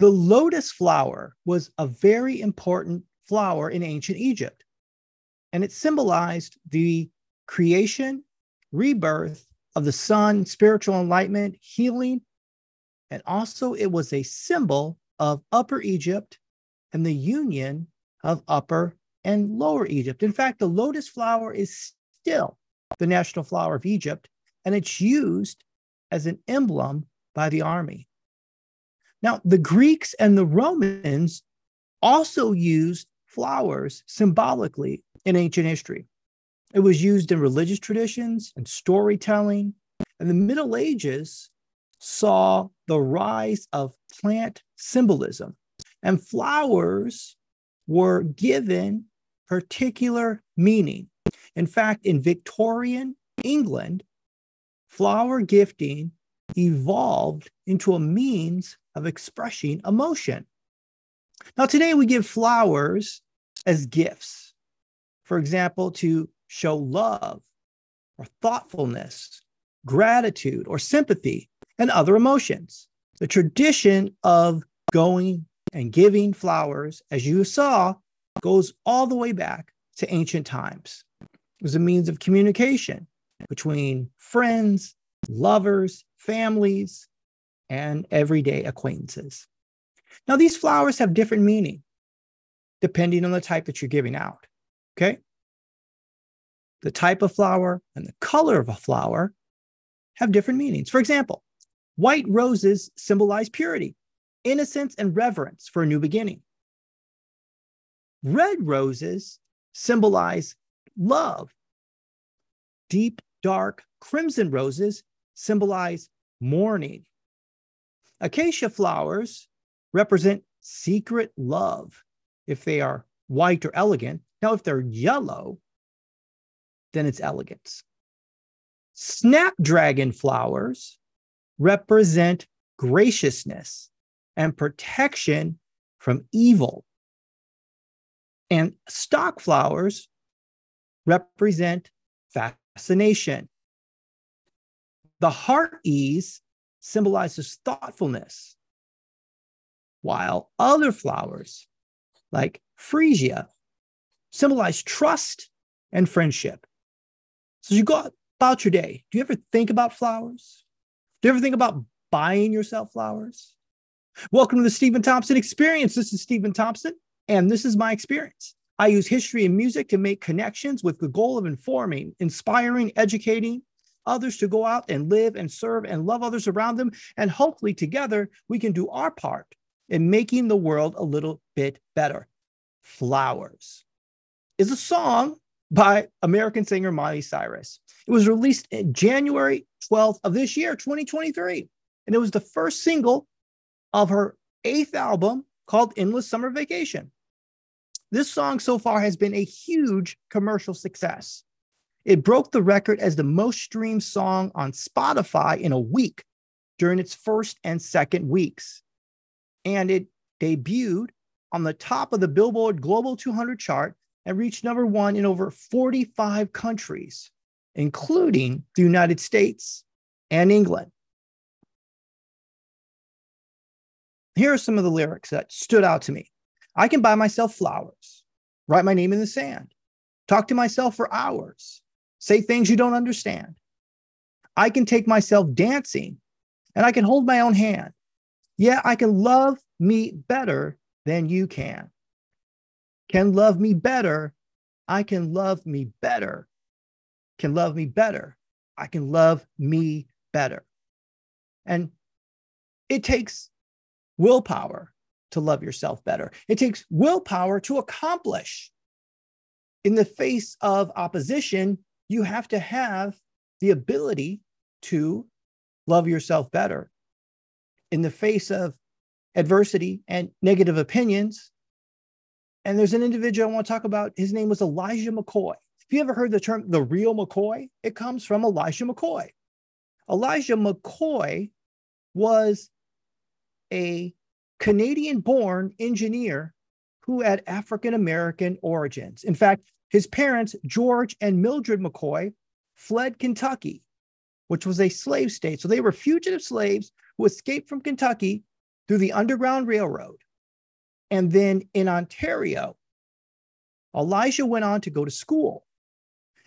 The lotus flower was a very important flower in ancient Egypt, and it symbolized the creation, rebirth of the sun, spiritual enlightenment, healing, and also it was a symbol of Upper Egypt and the union of Upper and Lower Egypt. In fact, the lotus flower is still the national flower of Egypt, and it's used as an emblem by the army. Now, the Greeks and the Romans also used flowers symbolically in ancient history. It was used in religious traditions and storytelling. And the Middle Ages saw the rise of plant symbolism, and flowers were given particular meaning. In fact, in Victorian England, flower gifting evolved into a means of expressing emotion. Now, today we give flowers as gifts, for example, to show love or thoughtfulness, gratitude or sympathy, and other emotions. The tradition of going and giving flowers, as you saw, goes all the way back to ancient times. It was a means of communication between friends, lovers, families, and everyday acquaintances. Now, these flowers have different meaning depending on the type that you're giving out. Okay. The type of flower and the color of a flower have different meanings. For example, white roses symbolize purity, innocence, and reverence for a new beginning. Red roses symbolize love. Deep, dark crimson roses symbolize mourning. Acacia flowers represent secret love if they are white or elegant. Now, if they're yellow, then it's elegance. Snapdragon flowers represent graciousness and protection from evil. And stock flowers represent fascination. The heart ease symbolizes thoughtfulness, while other flowers, like freesia, symbolize trust and friendship. So, as you go about your day, do you ever think about flowers? Do you ever think about buying yourself flowers? Welcome to the Steven Thompson Experience. This is Steven Thompson, and this is my experience. I use history and music to make connections with the goal of informing, inspiring, educating others to go out and live and serve and love others around them. And hopefully, together, we can do our part in making the world a little bit better. Flowers is a song by American singer Miley Cyrus. It was released January 12th of this year, 2023. And it was the first single of her eighth album called Endless Summer Vacation. This song so far has been a huge commercial success. It broke the record as the most streamed song on Spotify in a week during its first and second weeks. And it debuted on the top of the Billboard Global 200 chart and reached number one in over 45 countries, including the United States and England. Here are some of the lyrics that stood out to me. I can buy myself flowers, write my name in the sand, talk to myself for hours, say things you don't understand. I can take myself dancing and I can hold my own hand. Yeah, I can love me better than you can. Can love me better. I can love me better. Can love me better. I can love me better. And it takes willpower to love yourself better. It takes willpower to accomplish. In the face of opposition, you have to have the ability to love yourself better. In the face of adversity and negative opinions, and there's an individual I want to talk about. His name was Elijah McCoy. Have you ever heard the term the real McCoy? It comes from Elijah McCoy. Elijah McCoy was a Canadian born engineer who had African American origins. In fact, his parents, George and Mildred McCoy, fled Kentucky, which was a slave state. So they were fugitive slaves who escaped from Kentucky through the Underground Railroad. And then in Ontario, Elijah went on to go to school.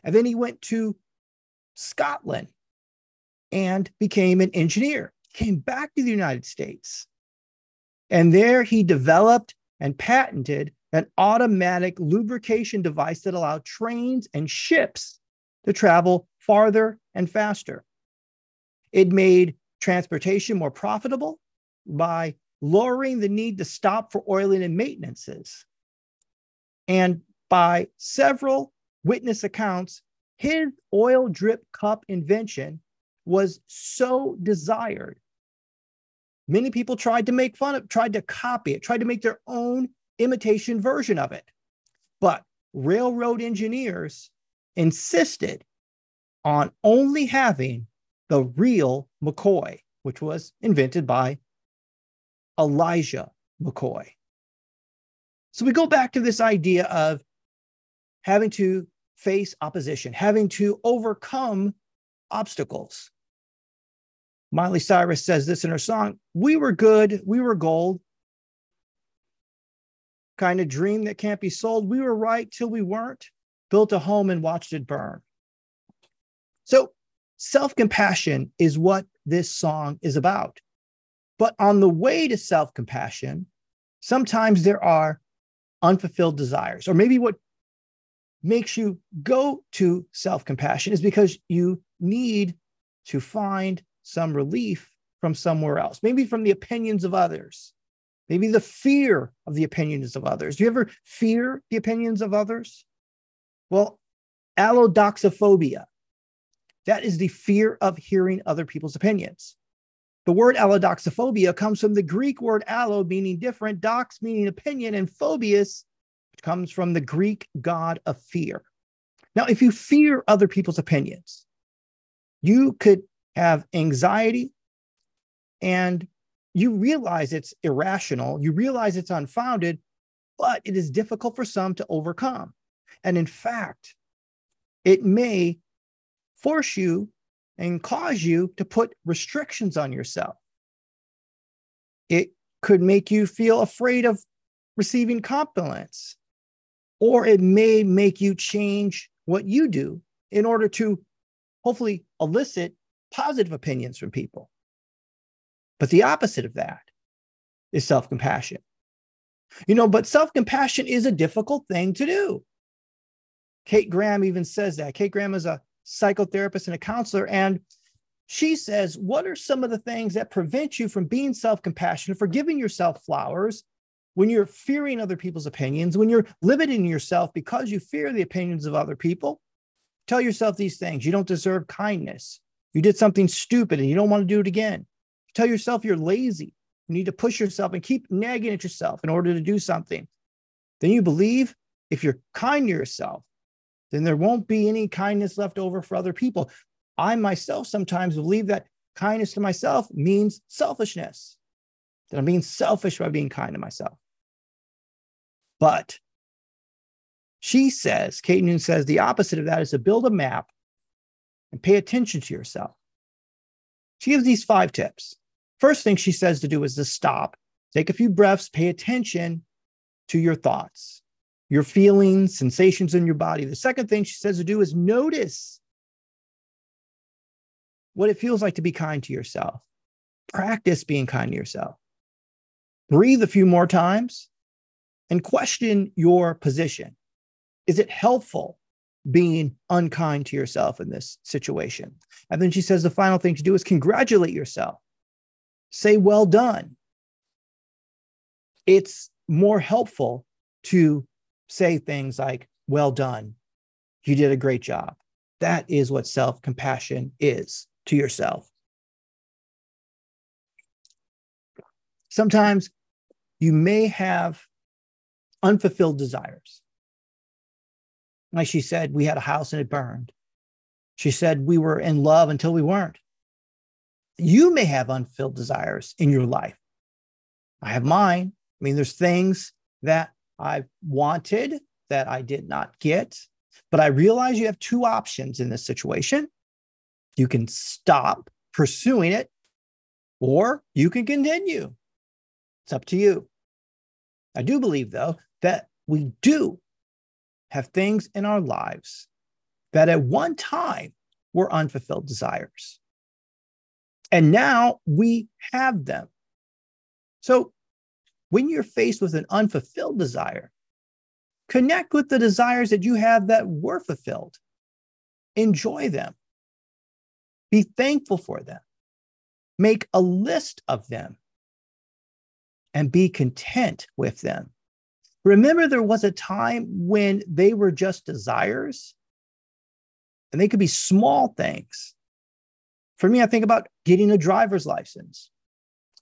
And then he went to Scotland and became an engineer. Came back to the United States. And there he developed and patented an automatic lubrication device that allowed trains and ships to travel farther and faster. It made transportation more profitable by lowering the need to stop for oiling and maintenances. And by several witness accounts, his oil drip cup invention was so desired. Many people tried to make fun of, tried to copy it, tried to make their own imitation version of it. But railroad engineers insisted on only having the real McCoy, which was invented by Elijah McCoy. So we go back to this idea of having to face opposition, having to overcome obstacles. Miley Cyrus says this in her song We were good, we were gold. Kind of dream that can't be sold. We were right till we weren't. Built a home and watched it burn. So, self compassion is what this song is about. But on the way to self compassion, sometimes there are unfulfilled desires, or maybe what makes you go to self compassion is because you need to find some relief from somewhere else, maybe from the opinions of others, maybe the fear of the opinions of others. Do you ever fear the opinions of others? Well, allodoxaphobia, that is the fear of hearing other people's opinions. The word allodoxaphobia comes from the Greek word allo, meaning different, dox meaning opinion, and phobius comes from the Greek god of fear. Now, if you fear other people's opinions, you could have anxiety and you realize it's irrational, you realize it's unfounded, but it is difficult for some to overcome. And in fact, it may force you and cause you to put restrictions on yourself. It could make you feel afraid of receiving compliments, or it may make you change what you do in order to hopefully elicit positive opinions from people. But the opposite of that is self compassion. You know, but self compassion is a difficult thing to do. Kate Graham even says that. Kate Graham is a psychotherapist and a counselor. And she says, What are some of the things that prevent you from being self compassionate, for giving yourself flowers when you're fearing other people's opinions, when you're limiting yourself because you fear the opinions of other people? Tell yourself these things. You don't deserve kindness. You did something stupid and you don't want to do it again. Tell yourself you're lazy. You need to push yourself and keep nagging at yourself in order to do something. Then you believe if you're kind to yourself, then there won't be any kindness left over for other people. I myself sometimes believe that kindness to myself means selfishness, that I'm being selfish by being kind to myself. But she says, Kate Noon says, the opposite of that is to build a map and pay attention to yourself. She gives these five tips. First thing she says to do is to stop, take a few breaths, pay attention to your thoughts your feelings, sensations in your body. The second thing she says to do is notice what it feels like to be kind to yourself. Practice being kind to yourself. Breathe a few more times and question your position. Is it helpful being unkind to yourself in this situation? And then she says the final thing to do is congratulate yourself. Say, well done. It's more helpful to say things like, well done, you did a great job. That is what self compassion is to yourself. Sometimes you may have unfulfilled desires. Like she said, we had a house and it burned. She said we were in love until we weren't. You may have unfulfilled desires in your life. I have mine. I mean, there's things that I wanted that I did not get. But I realize you have two options in this situation. You can stop pursuing it, or you can continue. It's up to you. I do believe, though, that we do have things in our lives that at one time were unfulfilled desires. And now we have them. So when you're faced with an unfulfilled desire, connect with the desires that you have that were fulfilled. Enjoy them. Be thankful for them. Make a list of them and be content with them. Remember, there was a time when they were just desires and they could be small things. For me, I think about getting a driver's license.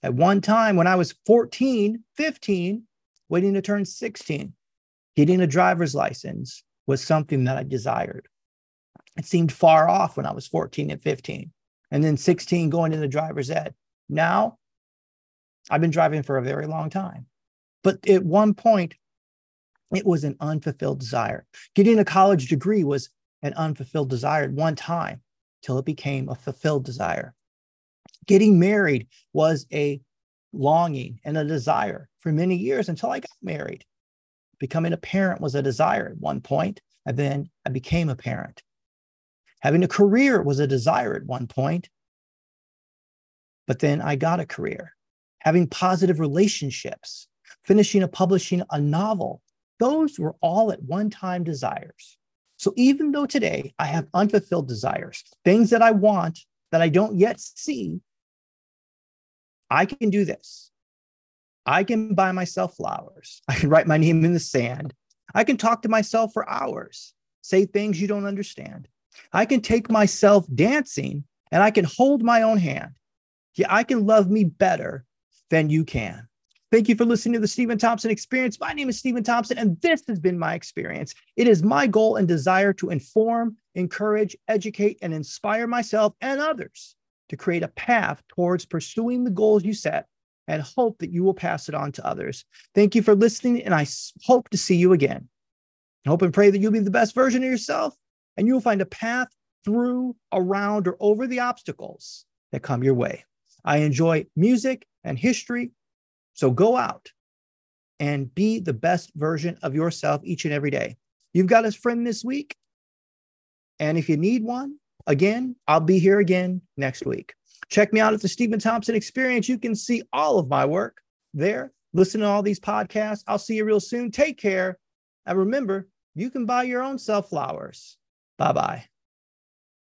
At one time, when I was 14, 15, waiting to turn 16, getting a driver's license was something that I desired. It seemed far off when I was 14 and 15, and then 16 going into driver's ed. Now, I've been driving for a very long time. But at one point, it was an unfulfilled desire. Getting a college degree was an unfulfilled desire at one time till it became a fulfilled desire. Getting married was a longing and a desire for many years until I got married. Becoming a parent was a desire at one point, and then I became a parent. Having a career was a desire at one point, but then I got a career. Having positive relationships, finishing a publishing a novel, those were all at one time desires. So even though today I have unfulfilled desires, things that I want that I don't yet see, I can do this. I can buy myself flowers. I can write my name in the sand. I can talk to myself for hours, say things you don't understand. I can take myself dancing and I can hold my own hand. Yeah, I can love me better than you can. Thank you for listening to the Steven Thompson Experience. My name is Steven Thompson, and this has been my experience. It is my goal and desire to inform, encourage, educate, and inspire myself and others to create a path towards pursuing the goals you set and hope that you will pass it on to others. Thank you for listening, and I hope to see you again. I hope and pray that you'll be the best version of yourself and you will find a path through, around, or over the obstacles that come your way. I enjoy music and history so go out and be the best version of yourself each and every day. You've got a friend this week. And if you need one, again, I'll be here again next week. Check me out at the Steven Thompson Experience. You can see all of my work there. Listen to all these podcasts. I'll see you real soon. Take care. And remember, you can buy your own self flowers. Bye bye.